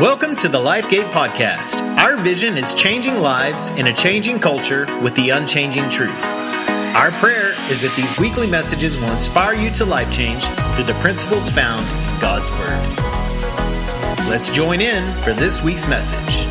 Welcome to the LifeGate Podcast. Our vision is changing lives in a changing culture with the unchanging truth. Our prayer is that these weekly messages will inspire you to life change through the principles found in God's Word. Let's join in for this week's message.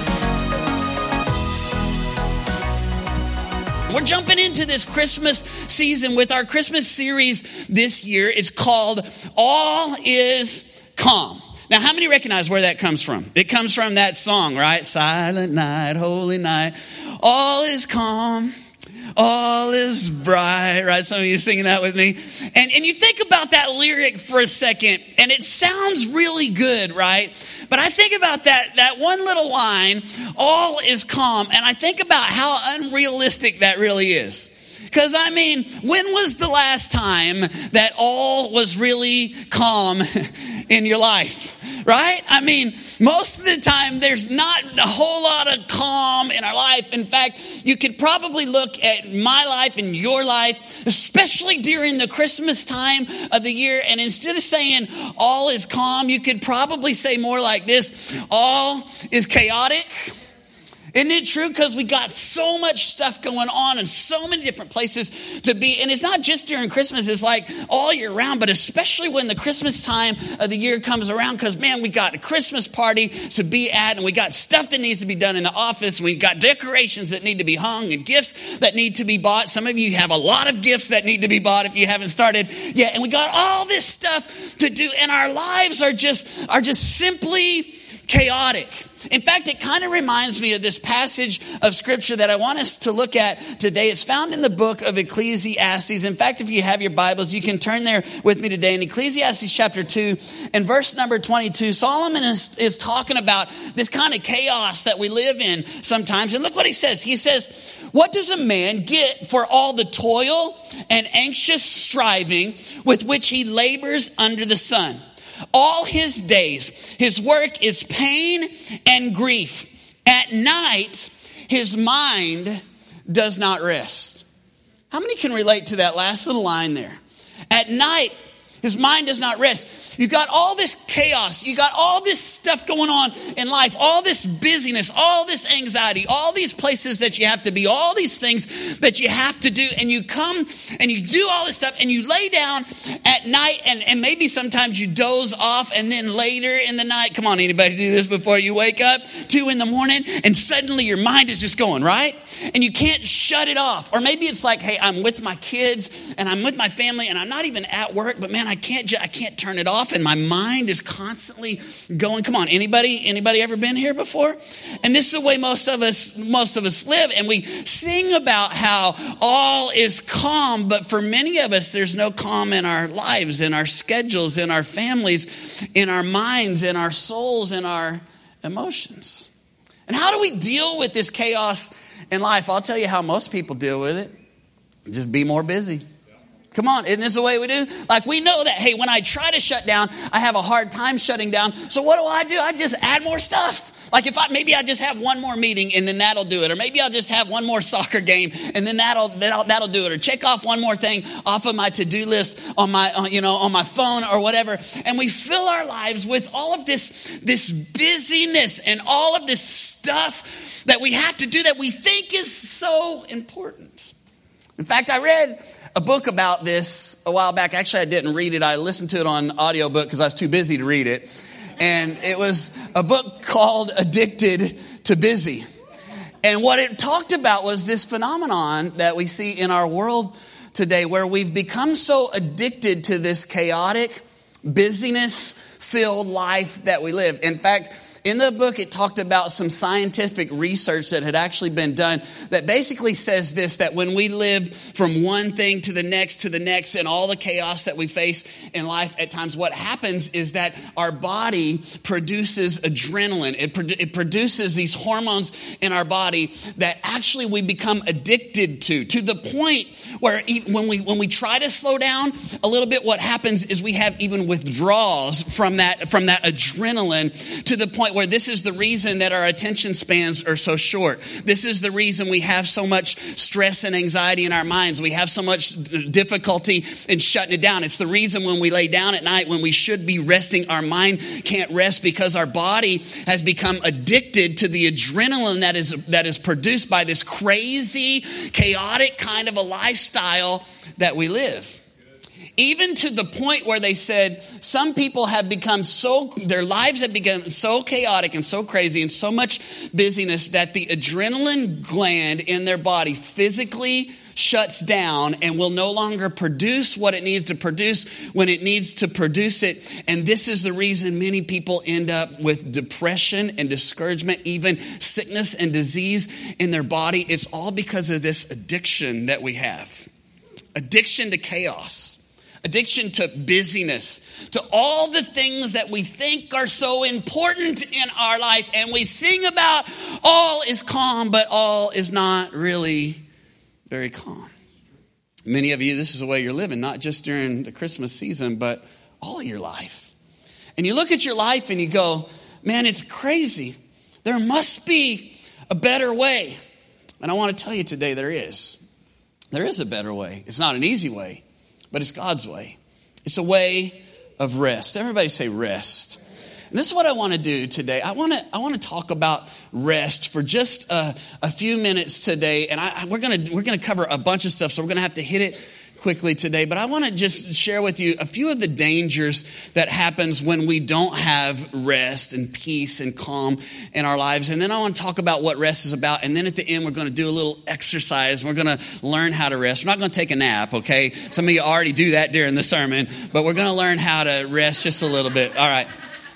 We're jumping into this Christmas season with our Christmas series this year. It's called All Is Calm. Now, how many recognize where that comes from? It comes from that song, right? Silent night, holy night, all is calm. All is bright, right? Some of you singing that with me. And, and you think about that lyric for a second, and it sounds really good, right? But I think about that, that one little line, all is calm, and I think about how unrealistic that really is. Because, I mean, when was the last time that all was really calm in your life? Right? I mean, most of the time there's not a whole lot of calm in our life. In fact, you could probably look at my life and your life, especially during the Christmas time of the year, and instead of saying all is calm, you could probably say more like this all is chaotic isn't it true? Because we got so much stuff going on in so many different places to be. And it's not just during Christmas, it's like all year round, but especially when the Christmas time of the year comes around, because man, we got a Christmas party to be at, and we got stuff that needs to be done in the office, and we got decorations that need to be hung, and gifts that need to be bought. Some of you have a lot of gifts that need to be bought if you haven't started yet. And we got all this stuff to do, and our lives are just are just simply chaotic. In fact, it kind of reminds me of this passage of scripture that I want us to look at today. It's found in the book of Ecclesiastes. In fact, if you have your Bibles, you can turn there with me today in Ecclesiastes chapter 2 and verse number 22. Solomon is, is talking about this kind of chaos that we live in sometimes. And look what he says. He says, What does a man get for all the toil and anxious striving with which he labors under the sun? All his days, his work is pain and grief. At night, his mind does not rest. How many can relate to that last little line there? At night, his mind does not rest. You got all this chaos. You got all this stuff going on in life, all this busyness, all this anxiety, all these places that you have to be, all these things that you have to do. And you come and you do all this stuff and you lay down at night and, and maybe sometimes you doze off and then later in the night, come on, anybody do this before you wake up? Two in the morning and suddenly your mind is just going, right? And you can't shut it off. Or maybe it's like, hey, I'm with my kids and I'm with my family and I'm not even at work, but man, I can't, I can't turn it off, and my mind is constantly going. Come on, anybody, anybody ever been here before? And this is the way most of us, most of us live, and we sing about how all is calm, but for many of us, there's no calm in our lives, in our schedules, in our families, in our minds, in our souls, in our emotions. And how do we deal with this chaos in life? I'll tell you how most people deal with it. Just be more busy. Come on, isn't this the way we do? Like we know that, hey, when I try to shut down, I have a hard time shutting down. So what do I do? I just add more stuff. Like if I maybe I just have one more meeting and then that'll do it, or maybe I'll just have one more soccer game and then that'll that'll, that'll do it, or check off one more thing off of my to do list on my uh, you know on my phone or whatever. And we fill our lives with all of this this busyness and all of this stuff that we have to do that we think is so important. In fact, I read a book about this a while back. Actually, I didn't read it. I listened to it on audiobook because I was too busy to read it. And it was a book called Addicted to Busy. And what it talked about was this phenomenon that we see in our world today where we've become so addicted to this chaotic, busyness filled life that we live. In fact, in the book, it talked about some scientific research that had actually been done that basically says this that when we live from one thing to the next to the next and all the chaos that we face in life at times, what happens is that our body produces adrenaline. It, pro- it produces these hormones in our body that actually we become addicted to, to the point where when we, when we try to slow down a little bit, what happens is we have even withdrawals from that, from that adrenaline to the point where this is the reason that our attention spans are so short. This is the reason we have so much stress and anxiety in our minds. We have so much difficulty in shutting it down. It's the reason when we lay down at night when we should be resting, our mind can't rest because our body has become addicted to the adrenaline that is, that is produced by this crazy, chaotic kind of a lifestyle that we live even to the point where they said some people have become so, their lives have become so chaotic and so crazy and so much busyness that the adrenaline gland in their body physically shuts down and will no longer produce what it needs to produce when it needs to produce it. And this is the reason many people end up with depression and discouragement, even sickness and disease in their body. It's all because of this addiction that we have addiction to chaos addiction to busyness, to all the things that we think are so important in our life. And we sing about all is calm, but all is not really very calm. Many of you, this is the way you're living, not just during the Christmas season, but all of your life. And you look at your life and you go, man, it's crazy. There must be a better way. And I want to tell you today there is. There is a better way. It's not an easy way, but it's God's way. It's a way of rest. Everybody say rest. And this is what I want to do today. I want to I want to talk about rest for just a, a few minutes today, and I, we're gonna we're gonna cover a bunch of stuff. So we're gonna have to hit it quickly today, but I want to just share with you a few of the dangers that happens when we don't have rest and peace and calm in our lives. And then I want to talk about what rest is about. And then at the end, we're going to do a little exercise. We're going to learn how to rest. We're not going to take a nap, okay? Some of you already do that during the sermon, but we're going to learn how to rest just a little bit. All right.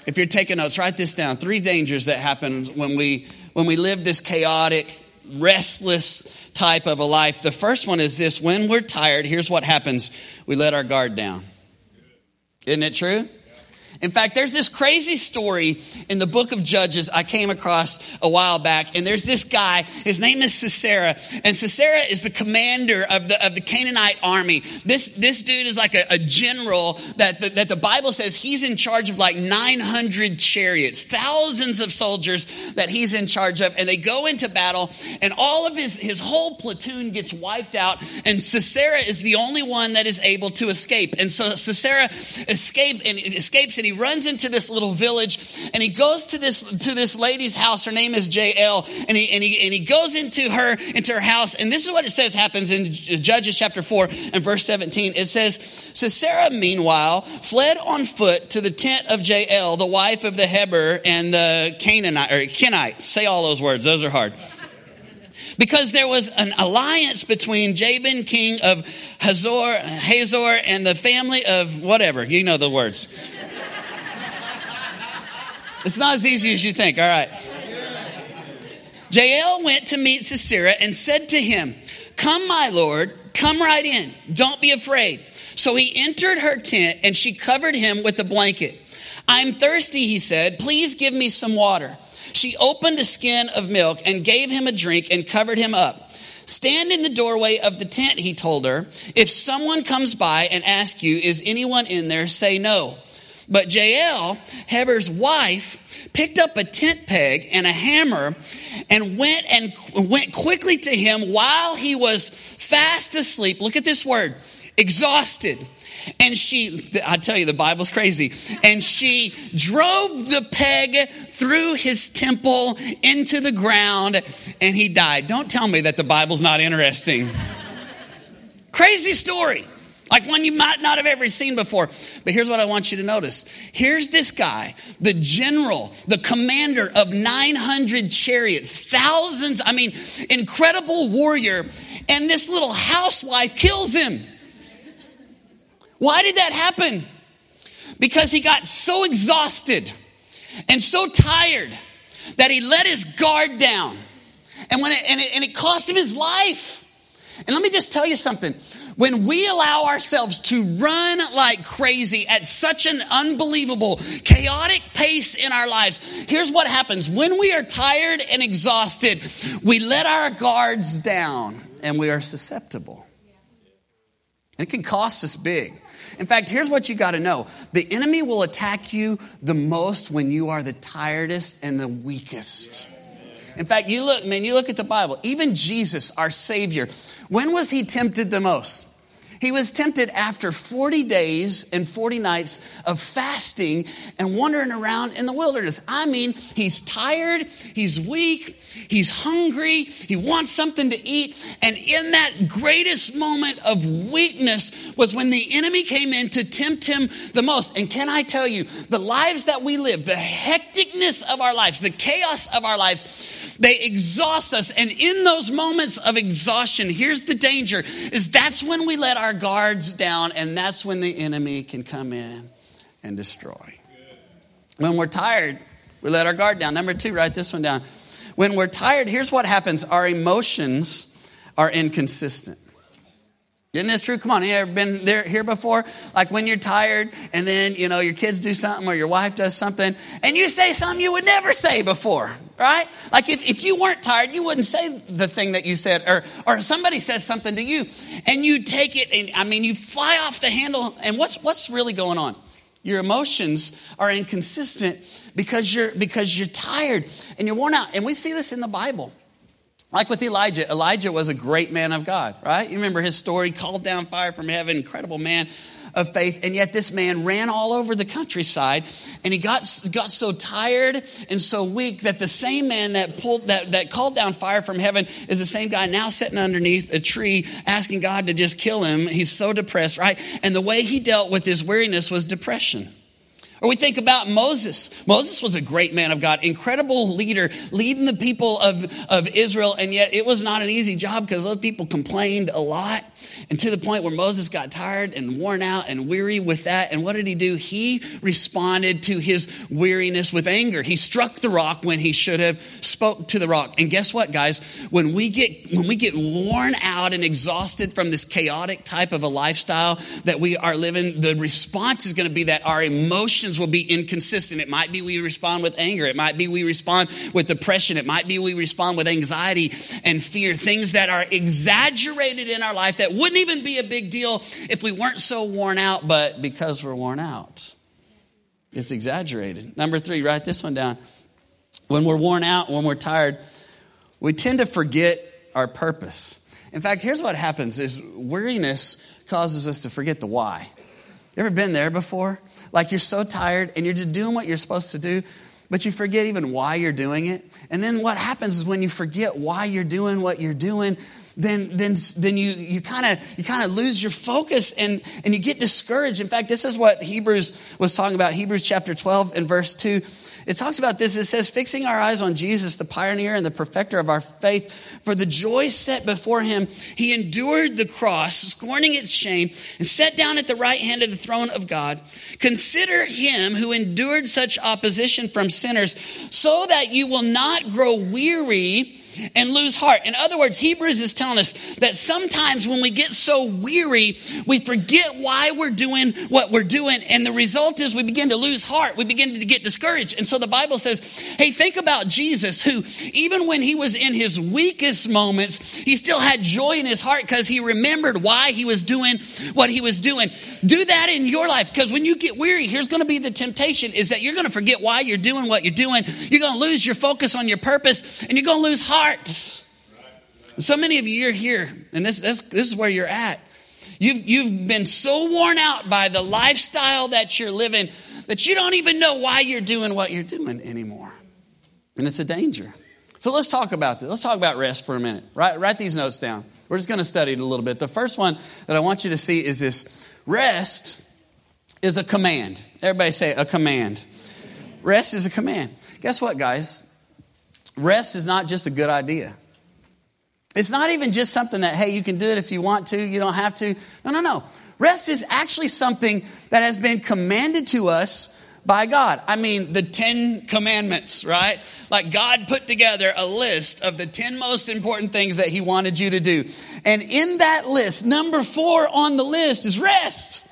If you're taking notes, write this down. Three dangers that happen when we when we live this chaotic, restless, type of a life. The first one is this when we're tired, here's what happens we let our guard down. Isn't it true? In fact, there's this crazy story in the book of Judges I came across a while back, and there's this guy. His name is Sisera, and Sisera is the commander of the of the Canaanite army. This this dude is like a, a general that the, that the Bible says he's in charge of like 900 chariots, thousands of soldiers that he's in charge of, and they go into battle, and all of his his whole platoon gets wiped out, and Sisera is the only one that is able to escape, and so Sisera escape and escapes and he runs into this little village and he goes to this to this lady's house. Her name is Jael, and he and he and he goes into her into her house. And this is what it says happens in Judges chapter four and verse seventeen. It says, Sisera meanwhile fled on foot to the tent of Jael, the wife of the Heber and the Canaanite or Kenite. Say all those words; those are hard because there was an alliance between Jabin, king of Hazor, Hazor, and the family of whatever. You know the words. It's not as easy as you think. All right. Jael went to meet Sisera and said to him, Come, my lord, come right in. Don't be afraid. So he entered her tent and she covered him with a blanket. I'm thirsty, he said. Please give me some water. She opened a skin of milk and gave him a drink and covered him up. Stand in the doorway of the tent, he told her. If someone comes by and asks you, Is anyone in there? say no. But Jael, Heber's wife, picked up a tent peg and a hammer and went and went quickly to him while he was fast asleep. Look at this word, exhausted. And she, I tell you, the Bible's crazy. And she drove the peg through his temple into the ground and he died. Don't tell me that the Bible's not interesting. crazy story. Like one you might not have ever seen before. But here's what I want you to notice. Here's this guy, the general, the commander of 900 chariots, thousands, I mean, incredible warrior, and this little housewife kills him. Why did that happen? Because he got so exhausted and so tired that he let his guard down. And, when it, and, it, and it cost him his life. And let me just tell you something when we allow ourselves to run like crazy at such an unbelievable, chaotic pace in our lives, here's what happens. When we are tired and exhausted, we let our guards down and we are susceptible. And it can cost us big. In fact, here's what you got to know the enemy will attack you the most when you are the tiredest and the weakest. In fact, you look, man, you look at the Bible. Even Jesus, our Savior, when was he tempted the most? He was tempted after 40 days and 40 nights of fasting and wandering around in the wilderness. I mean, he's tired, he's weak, he's hungry, he wants something to eat. And in that greatest moment of weakness was when the enemy came in to tempt him the most. And can I tell you, the lives that we live, the hecticness of our lives, the chaos of our lives, they exhaust us. And in those moments of exhaustion, here's the danger is that's when we let our guards down and that's when the enemy can come in and destroy. When we're tired, we let our guard down. Number two, write this one down. When we're tired, here's what happens our emotions are inconsistent. Isn't this true? Come on, Have you ever been there here before? Like when you're tired and then, you know, your kids do something or your wife does something and you say something you would never say before, right? Like if, if you weren't tired, you wouldn't say the thing that you said or, or somebody says something to you and you take it and, I mean, you fly off the handle and what's, what's really going on? Your emotions are inconsistent because you're, because you're tired and you're worn out. And we see this in the Bible. Like with Elijah, Elijah was a great man of God, right? You remember his story, called down fire from heaven, incredible man of faith. And yet this man ran all over the countryside and he got, got so tired and so weak that the same man that pulled, that, that called down fire from heaven is the same guy now sitting underneath a tree asking God to just kill him. He's so depressed, right? And the way he dealt with his weariness was depression. Or we think about Moses. Moses was a great man of God, incredible leader, leading the people of, of Israel, and yet it was not an easy job because those people complained a lot. And to the point where Moses got tired and worn out and weary with that. And what did he do? He responded to his weariness with anger. He struck the rock when he should have spoke to the rock. And guess what, guys? When we get when we get worn out and exhausted from this chaotic type of a lifestyle that we are living, the response is going to be that our emotions will be inconsistent. It might be we respond with anger. It might be we respond with depression. It might be we respond with anxiety and fear, things that are exaggerated in our life that wouldn't even be a big deal if we weren't so worn out, but because we're worn out, it's exaggerated. Number three, write this one down. When we're worn out, when we're tired, we tend to forget our purpose. In fact, here's what happens is weariness causes us to forget the why. You ever been there before? Like you're so tired and you're just doing what you're supposed to do, but you forget even why you're doing it. And then what happens is when you forget why you're doing what you're doing, then then then you you kind of you kind of lose your focus and and you get discouraged. In fact, this is what Hebrews was talking about. Hebrews chapter 12 and verse 2. It talks about this. It says, fixing our eyes on Jesus, the pioneer and the perfecter of our faith, for the joy set before him, he endured the cross, scorning its shame, and sat down at the right hand of the throne of God. Consider him who endured such opposition from sinners, so that you will not grow weary and lose heart. In other words, Hebrews is telling us that sometimes when we get so weary, we forget why we're doing what we're doing. And the result is we begin to lose heart. We begin to get discouraged. And so the Bible says, hey, think about Jesus, who even when he was in his weakest moments, he still had joy in his heart because he remembered why he was doing what he was doing. Do that in your life because when you get weary, here's going to be the temptation is that you're going to forget why you're doing what you're doing. You're going to lose your focus on your purpose and you're going to lose heart hearts. So many of you are here, and this, this, this is where you're at. You've, you've been so worn out by the lifestyle that you're living that you don't even know why you're doing what you're doing anymore. And it's a danger. So let's talk about this. Let's talk about rest for a minute. Write, write these notes down. We're just going to study it a little bit. The first one that I want you to see is this rest is a command. Everybody say a command. Rest is a command. Guess what, guys? Rest is not just a good idea. It's not even just something that, hey, you can do it if you want to, you don't have to. No, no, no. Rest is actually something that has been commanded to us by God. I mean, the Ten Commandments, right? Like God put together a list of the 10 most important things that He wanted you to do. And in that list, number four on the list is rest.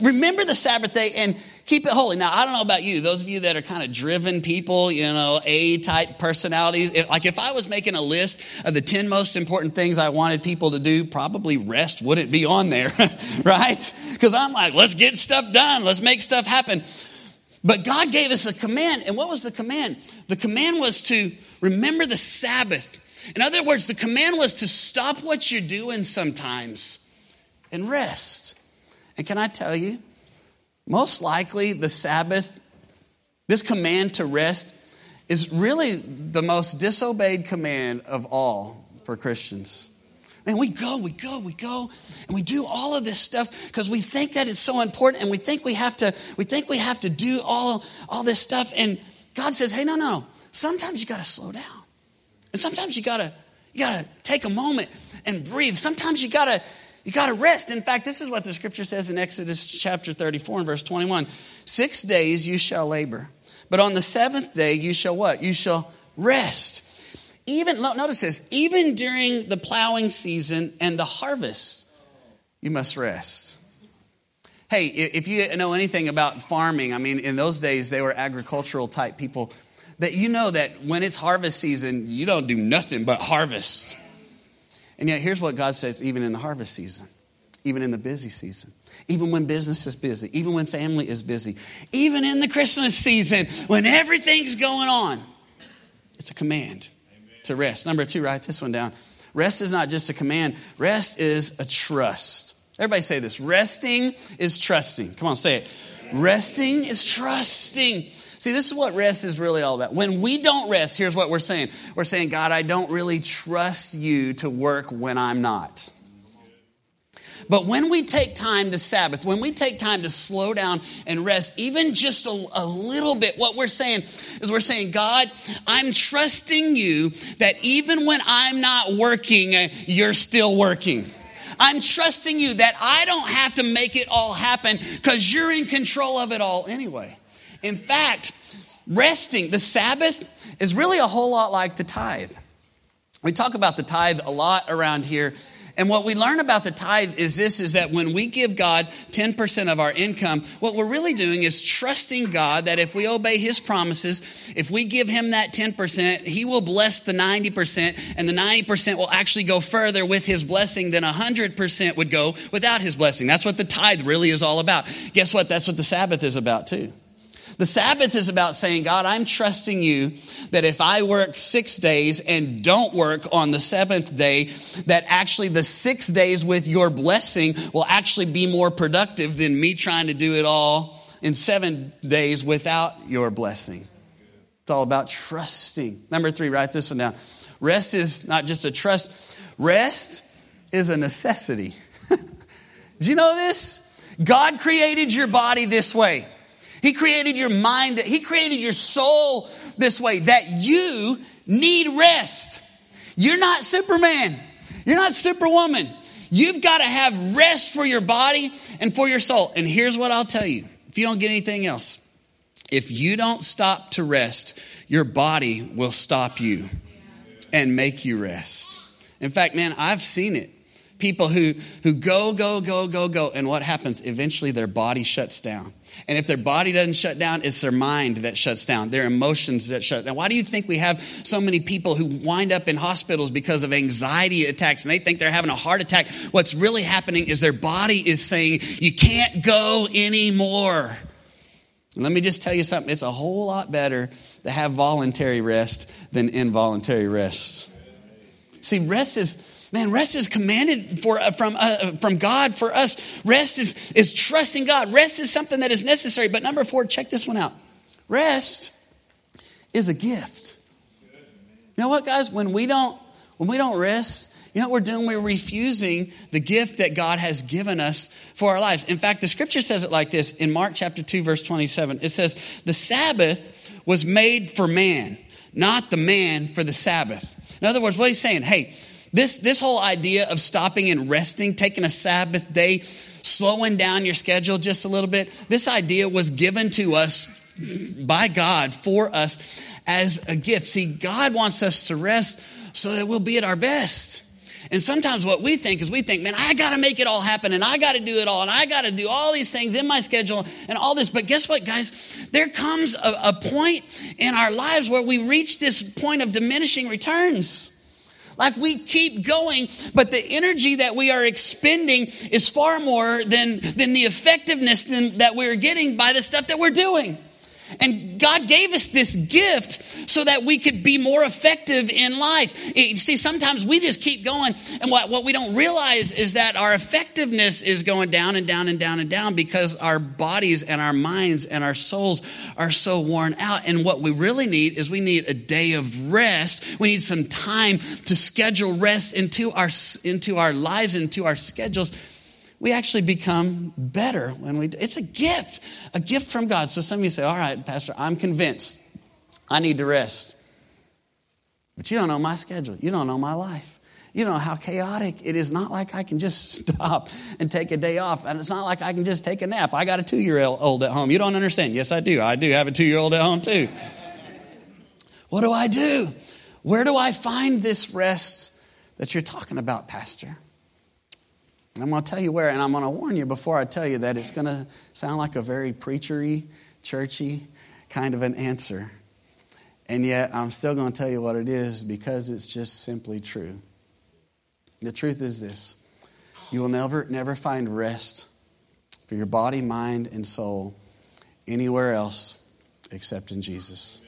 Remember the Sabbath day and keep it holy. Now, I don't know about you, those of you that are kind of driven people, you know, A type personalities. If, like if I was making a list of the 10 most important things I wanted people to do, probably rest wouldn't be on there, right? Because I'm like, let's get stuff done, let's make stuff happen. But God gave us a command. And what was the command? The command was to remember the Sabbath. In other words, the command was to stop what you're doing sometimes and rest. And can I tell you, most likely the Sabbath, this command to rest, is really the most disobeyed command of all for Christians. Man, we go, we go, we go, and we do all of this stuff because we think that it's so important and we think we have to, we think we have to do all, all this stuff. And God says, hey, no, no. Sometimes you gotta slow down. And sometimes you gotta, you gotta take a moment and breathe. Sometimes you gotta, you got to rest. In fact, this is what the scripture says in Exodus chapter 34 and verse 21. Six days you shall labor, but on the seventh day you shall what? You shall rest. Even, notice this, even during the plowing season and the harvest, you must rest. Hey, if you know anything about farming, I mean, in those days they were agricultural type people, that you know that when it's harvest season, you don't do nothing but harvest. And yet, here's what God says even in the harvest season, even in the busy season, even when business is busy, even when family is busy, even in the Christmas season, when everything's going on, it's a command Amen. to rest. Number two, write this one down. Rest is not just a command, rest is a trust. Everybody say this resting is trusting. Come on, say it. Resting is trusting. See, this is what rest is really all about. When we don't rest, here's what we're saying we're saying, God, I don't really trust you to work when I'm not. But when we take time to Sabbath, when we take time to slow down and rest, even just a, a, little bit, what we're saying is we're saying, God, I'm trusting you that even when I'm not working, uh, you're still working. I'm trusting you that I don't have to make it all happen because you're in control of it all anyway. In fact, resting, the Sabbath, is really a whole lot like the tithe. We talk about the tithe a lot around here. And what we learn about the tithe is this is that when we give God 10% of our income, what we're really doing is trusting God that if we obey his promises, if we give him that 10%, he will bless the 90%, and the 90% will actually go further with his blessing than 100% would go without his blessing. That's what the tithe really is all about. Guess what? That's what the Sabbath is about too. The Sabbath is about saying, God, I'm trusting you that if I work six days and don't work on the seventh day, that actually the six days with your blessing will actually be more productive than me trying to do it all in seven days without your blessing. It's all about trusting. Number three, write this one down. Rest is not just a trust, rest is a necessity. Do you know this? God created your body this way. He created your mind, He created your soul this way that you need rest. You're not Superman. You're not Superwoman. You've got to have rest for your body and for your soul. And here's what I'll tell you if you don't get anything else, if you don't stop to rest, your body will stop you and make you rest. In fact, man, I've seen it. People who, who go, go, go, go, go, and what happens? Eventually their body shuts down. And if their body doesn't shut down, it's their mind that shuts down, their emotions that shut down. Why do you think we have so many people who wind up in hospitals because of anxiety attacks and they think they're having a heart attack? What's really happening is their body is saying, You can't go anymore. And let me just tell you something it's a whole lot better to have voluntary rest than involuntary rest. See, rest is Man, rest is commanded for, uh, from, uh, from God for us. Rest is, is trusting God. Rest is something that is necessary. But number four, check this one out. Rest is a gift. You know what, guys? When we don't, when we don't rest, you know what we're doing? We're refusing the gift that God has given us for our lives. In fact, the scripture says it like this in Mark chapter 2, verse 27. It says, The Sabbath was made for man, not the man for the Sabbath. In other words, what he's saying, hey, this, this whole idea of stopping and resting, taking a Sabbath day, slowing down your schedule just a little bit, this idea was given to us by God for us as a gift. See, God wants us to rest so that we'll be at our best. And sometimes what we think is we think, man, I got to make it all happen and I got to do it all and I got to do all these things in my schedule and all this. But guess what, guys? There comes a, a point in our lives where we reach this point of diminishing returns. Like we keep going, but the energy that we are expending is far more than, than the effectiveness than, that we're getting by the stuff that we're doing. And God gave us this gift so that we could be more effective in life. See, sometimes we just keep going, and what, what we don't realize is that our effectiveness is going down and down and down and down because our bodies and our minds and our souls are so worn out. And what we really need is we need a day of rest. We need some time to schedule rest into our, into our lives, into our schedules we actually become better when we it's a gift a gift from god. So some of you say all right pastor i'm convinced. I need to rest. But you don't know my schedule. You don't know my life. You don't know how chaotic it is. Not like i can just stop and take a day off. And it's not like i can just take a nap. I got a two-year-old at home. You don't understand. Yes i do. I do have a two-year-old at home too. What do i do? Where do i find this rest that you're talking about pastor I'm going to tell you where, and I'm going to warn you before I tell you that it's going to sound like a very preachery, churchy kind of an answer. And yet, I'm still going to tell you what it is because it's just simply true. The truth is this you will never, never find rest for your body, mind, and soul anywhere else except in Jesus.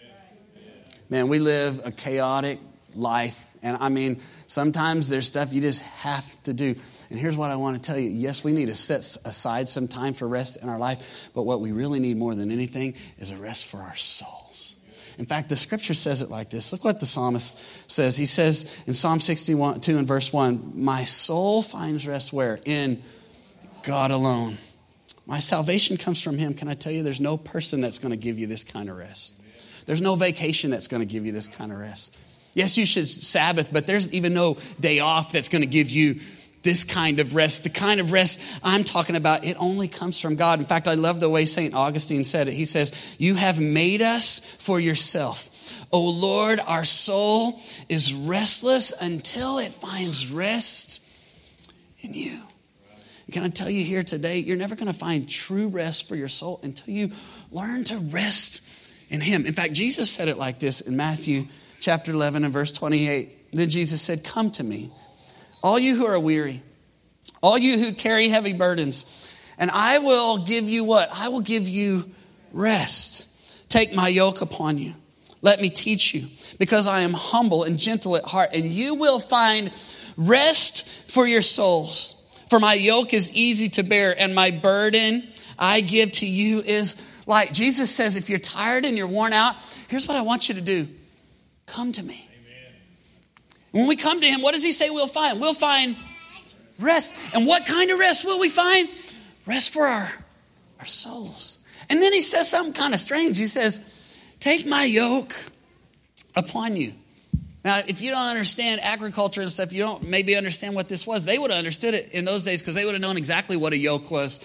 Man, we live a chaotic life. And I mean, sometimes there's stuff you just have to do. And here's what I want to tell you yes, we need to set aside some time for rest in our life, but what we really need more than anything is a rest for our souls. In fact, the scripture says it like this. Look what the psalmist says. He says in Psalm 61, 2 and verse 1, My soul finds rest where? In God alone. My salvation comes from Him. Can I tell you, there's no person that's going to give you this kind of rest. There's no vacation that's going to give you this kind of rest. Yes, you should Sabbath, but there's even no day off that's going to give you this kind of rest. The kind of rest I'm talking about, it only comes from God. In fact, I love the way St. Augustine said it. He says, You have made us for yourself. O Lord, our soul is restless until it finds rest in you. can I tell you here today, you're never going to find true rest for your soul until you learn to rest in Him. In fact, Jesus said it like this in Matthew chapter 11 and verse 28. Then Jesus said, Come to me all you who are weary, all you who carry heavy burdens, and I will give you what? I will give you rest. Take my yoke upon you. Let me teach you, because I am humble and gentle at heart, and you will find rest for your souls. For my yoke is easy to bear, and my burden I give to you is light. Jesus says, if you're tired and you're worn out, here's what I want you to do come to me. When we come to Him, what does He say we'll find? We'll find rest. And what kind of rest will we find? Rest for our, our souls. And then He says something kind of strange. He says, Take my yoke upon you. Now, if you don't understand agriculture and stuff, you don't maybe understand what this was. They would have understood it in those days because they would have known exactly what a yoke was.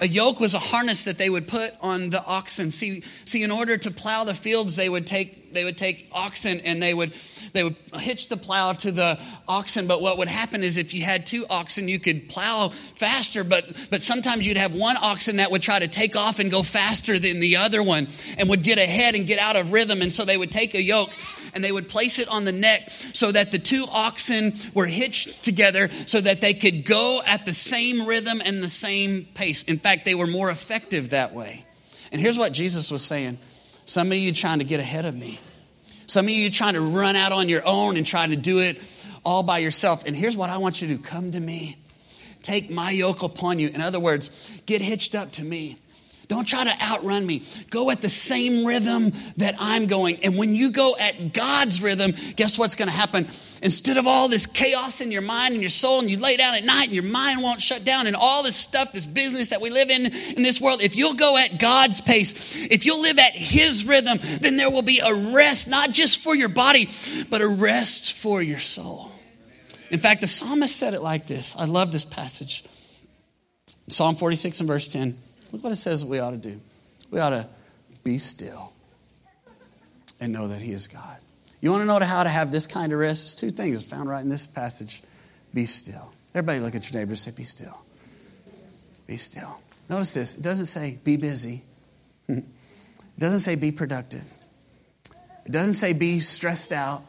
A yoke was a harness that they would put on the oxen. See, see, in order to plow the fields, they would take they would take oxen and they would they would hitch the plow to the oxen. But what would happen is if you had two oxen, you could plow faster. But, but sometimes you'd have one oxen that would try to take off and go faster than the other one and would get ahead and get out of rhythm. And so they would take a yoke and they would place it on the neck so that the two oxen were hitched together so that they could go at the same rhythm and the same pace. In fact, they were more effective that way. And here's what Jesus was saying Some of you trying to get ahead of me. Some of you trying to run out on your own and try to do it all by yourself. And here's what I want you to do come to me. Take my yoke upon you. In other words, get hitched up to me. Don't try to outrun me. Go at the same rhythm that I'm going. And when you go at God's rhythm, guess what's going to happen? Instead of all this chaos in your mind and your soul, and you lay down at night and your mind won't shut down, and all this stuff, this business that we live in in this world, if you'll go at God's pace, if you'll live at His rhythm, then there will be a rest, not just for your body, but a rest for your soul. In fact, the psalmist said it like this. I love this passage. Psalm 46 and verse 10. Look what it says we ought to do. We ought to be still and know that He is God. You want to know how to have this kind of rest? It's two things found right in this passage. Be still. Everybody look at your neighbor and say, Be still. Be still. Notice this. It doesn't say be busy. it doesn't say be productive. It doesn't say be stressed out.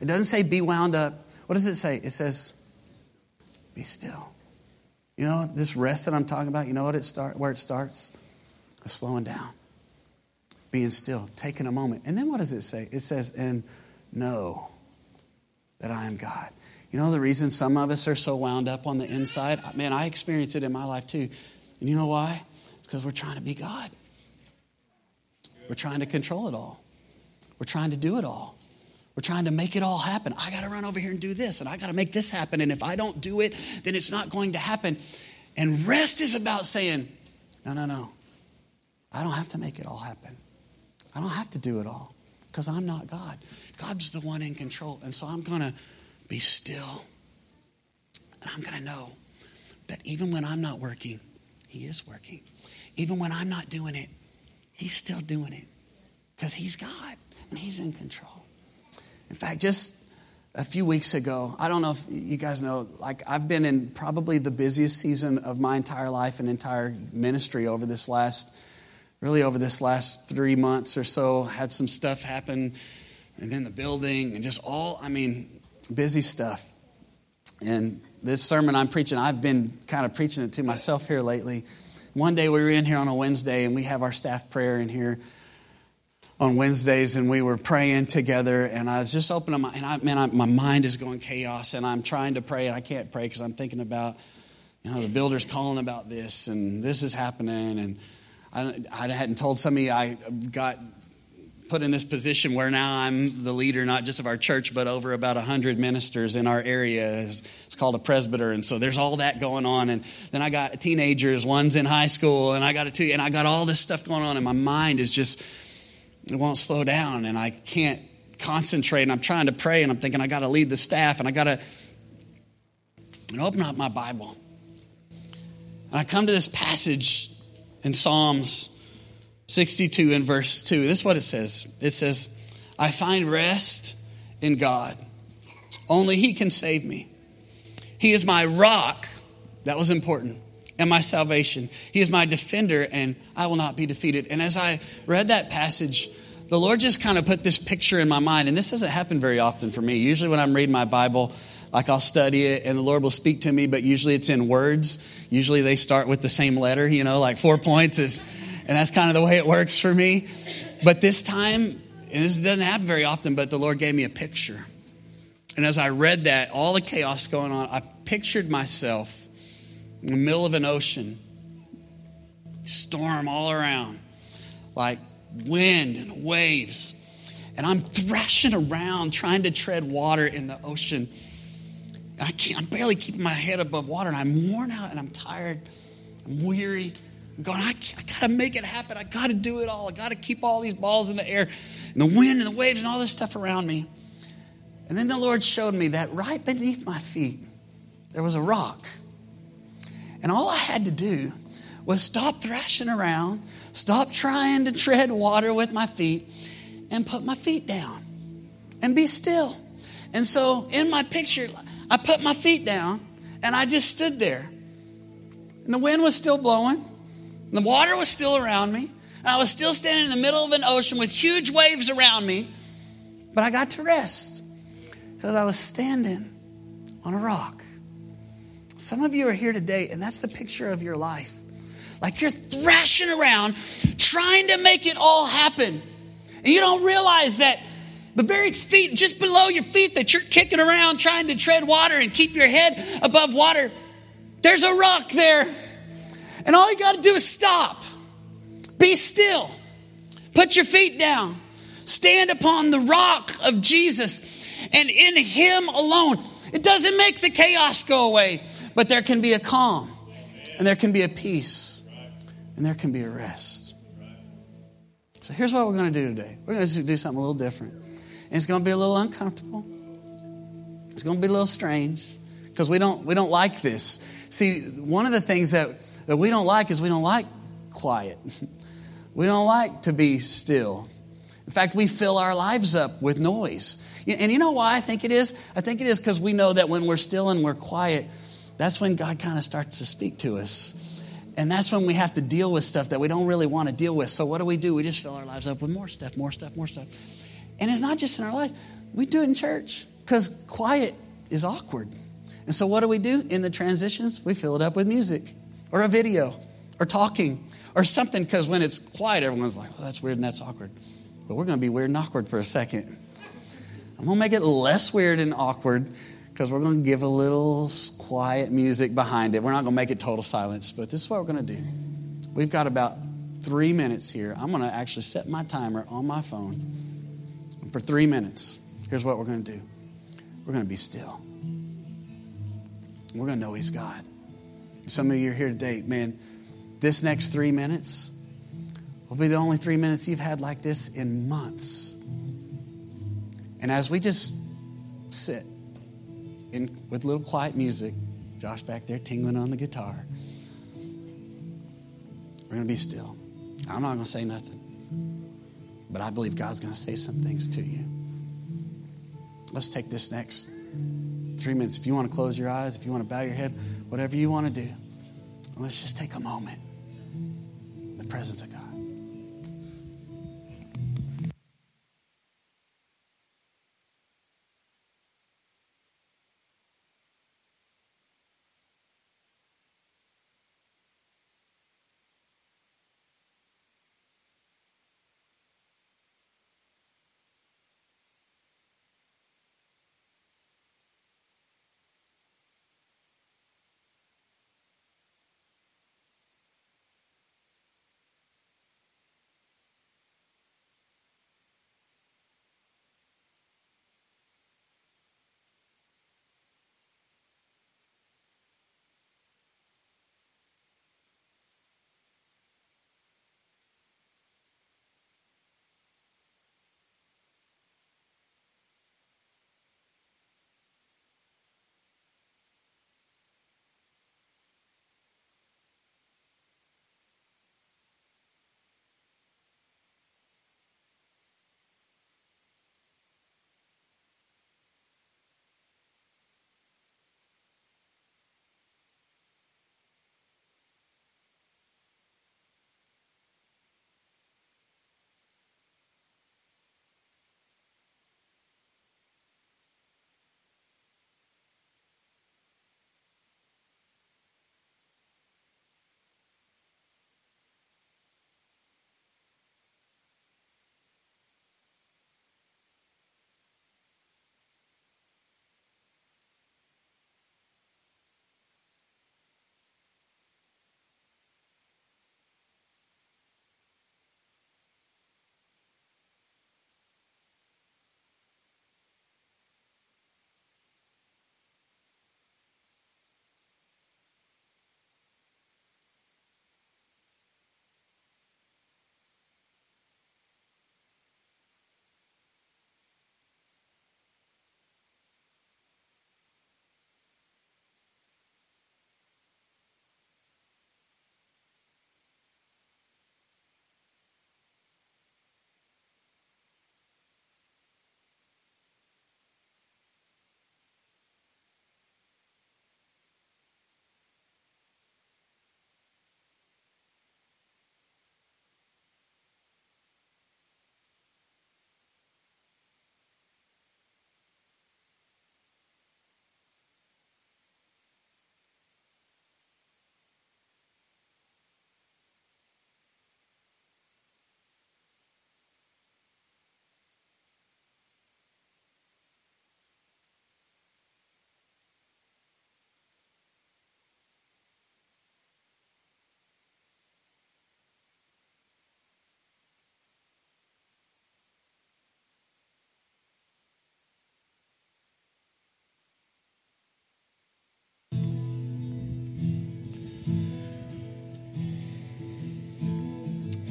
It doesn't say be wound up. What does it say? It says be still. You know, this rest that I'm talking about, you know what it start where it starts? Slowing down. Being still, taking a moment. And then what does it say? It says, and know that I am God. You know the reason some of us are so wound up on the inside? Man, I experience it in my life too. And you know why? It's because we're trying to be God. We're trying to control it all. We're trying to do it all. We're trying to make it all happen. I got to run over here and do this, and I got to make this happen. And if I don't do it, then it's not going to happen. And rest is about saying, no, no, no. I don't have to make it all happen. I don't have to do it all because I'm not God. God's the one in control. And so I'm going to be still. And I'm going to know that even when I'm not working, He is working. Even when I'm not doing it, He's still doing it because He's God and He's in control. In fact, just a few weeks ago, I don't know if you guys know, like I've been in probably the busiest season of my entire life and entire ministry over this last, really over this last three months or so. Had some stuff happen, and then the building, and just all, I mean, busy stuff. And this sermon I'm preaching, I've been kind of preaching it to myself here lately. One day we were in here on a Wednesday, and we have our staff prayer in here on Wednesdays and we were praying together and I was just opening my and I man I, my mind is going chaos and I'm trying to pray and I can't pray because I'm thinking about you know the builder's calling about this and this is happening and I, I hadn't told somebody I got put in this position where now I'm the leader not just of our church but over about 100 ministers in our area. It's called a presbyter and so there's all that going on and then I got teenagers one's in high school and I got a two and I got all this stuff going on and my mind is just it won't slow down and I can't concentrate and I'm trying to pray and I'm thinking I got to lead the staff and I got to and open up my Bible. And I come to this passage in Psalms 62 in verse 2. This is what it says. It says, I find rest in God. Only He can save me. He is my rock. That was important. And my salvation. He is my defender, and I will not be defeated. And as I read that passage, the Lord just kind of put this picture in my mind. And this doesn't happen very often for me. Usually, when I'm reading my Bible, like I'll study it and the Lord will speak to me, but usually it's in words. Usually they start with the same letter, you know, like four points is, and that's kind of the way it works for me. But this time, and this doesn't happen very often, but the Lord gave me a picture. And as I read that, all the chaos going on, I pictured myself in the middle of an ocean, storm all around, like wind and waves. And I'm thrashing around trying to tread water in the ocean. I I'm barely keeping my head above water, and I'm worn out and I'm tired. I'm weary. I'm going, I, I got to make it happen. I got to do it all. I got to keep all these balls in the air, and the wind and the waves and all this stuff around me. And then the Lord showed me that right beneath my feet, there was a rock. And all I had to do was stop thrashing around, stop trying to tread water with my feet, and put my feet down and be still. And so in my picture, I put my feet down and I just stood there. And the wind was still blowing, the water was still around me, and I was still standing in the middle of an ocean with huge waves around me. But I got to rest because I was standing on a rock. Some of you are here today, and that's the picture of your life. Like you're thrashing around trying to make it all happen. And you don't realize that the very feet, just below your feet, that you're kicking around trying to tread water and keep your head above water, there's a rock there. And all you got to do is stop, be still, put your feet down, stand upon the rock of Jesus, and in Him alone. It doesn't make the chaos go away, but there can be a calm, and there can be a peace, and there can be a rest. So here's what we're going to do today. We're going to do something a little different. And it's going to be a little uncomfortable. It's going to be a little strange because we don't, we don't like this. See, one of the things that, that we don't like is we don't like quiet. we don't like to be still. In fact, we fill our lives up with noise. And you know why I think it is? I think it is because we know that when we're still and we're quiet, that's when God kind of starts to speak to us. And that's when we have to deal with stuff that we don't really want to deal with. So what do we do? We just fill our lives up with more stuff, more stuff, more stuff. And it's not just in our life. We do it in church because quiet is awkward. And so what do we do in the transitions? We fill it up with music or a video or talking or something because when it's quiet, everyone's like, well, that's weird and that's awkward. But we're going to be weird and awkward for a second. I'm going to make it less weird and awkward because we're going to give a little quiet music behind it. We're not going to make it total silence, but this is what we're going to do. We've got about three minutes here. I'm going to actually set my timer on my phone for three minutes. Here's what we're going to do we're going to be still. We're going to know He's God. Some of you are here today, man, this next three minutes will be the only three minutes you've had like this in months. And as we just sit in, with little quiet music, Josh back there tingling on the guitar, we're going to be still. I'm not going to say nothing, but I believe God's going to say some things to you. Let's take this next three minutes. If you want to close your eyes, if you want to bow your head, whatever you want to do, let's just take a moment in the presence of God.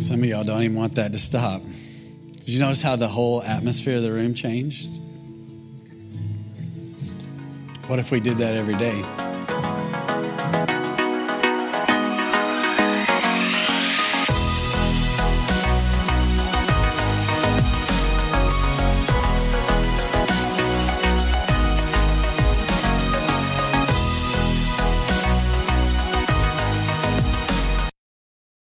Some of y'all don't even want that to stop. Did you notice how the whole atmosphere of the room changed? What if we did that every day?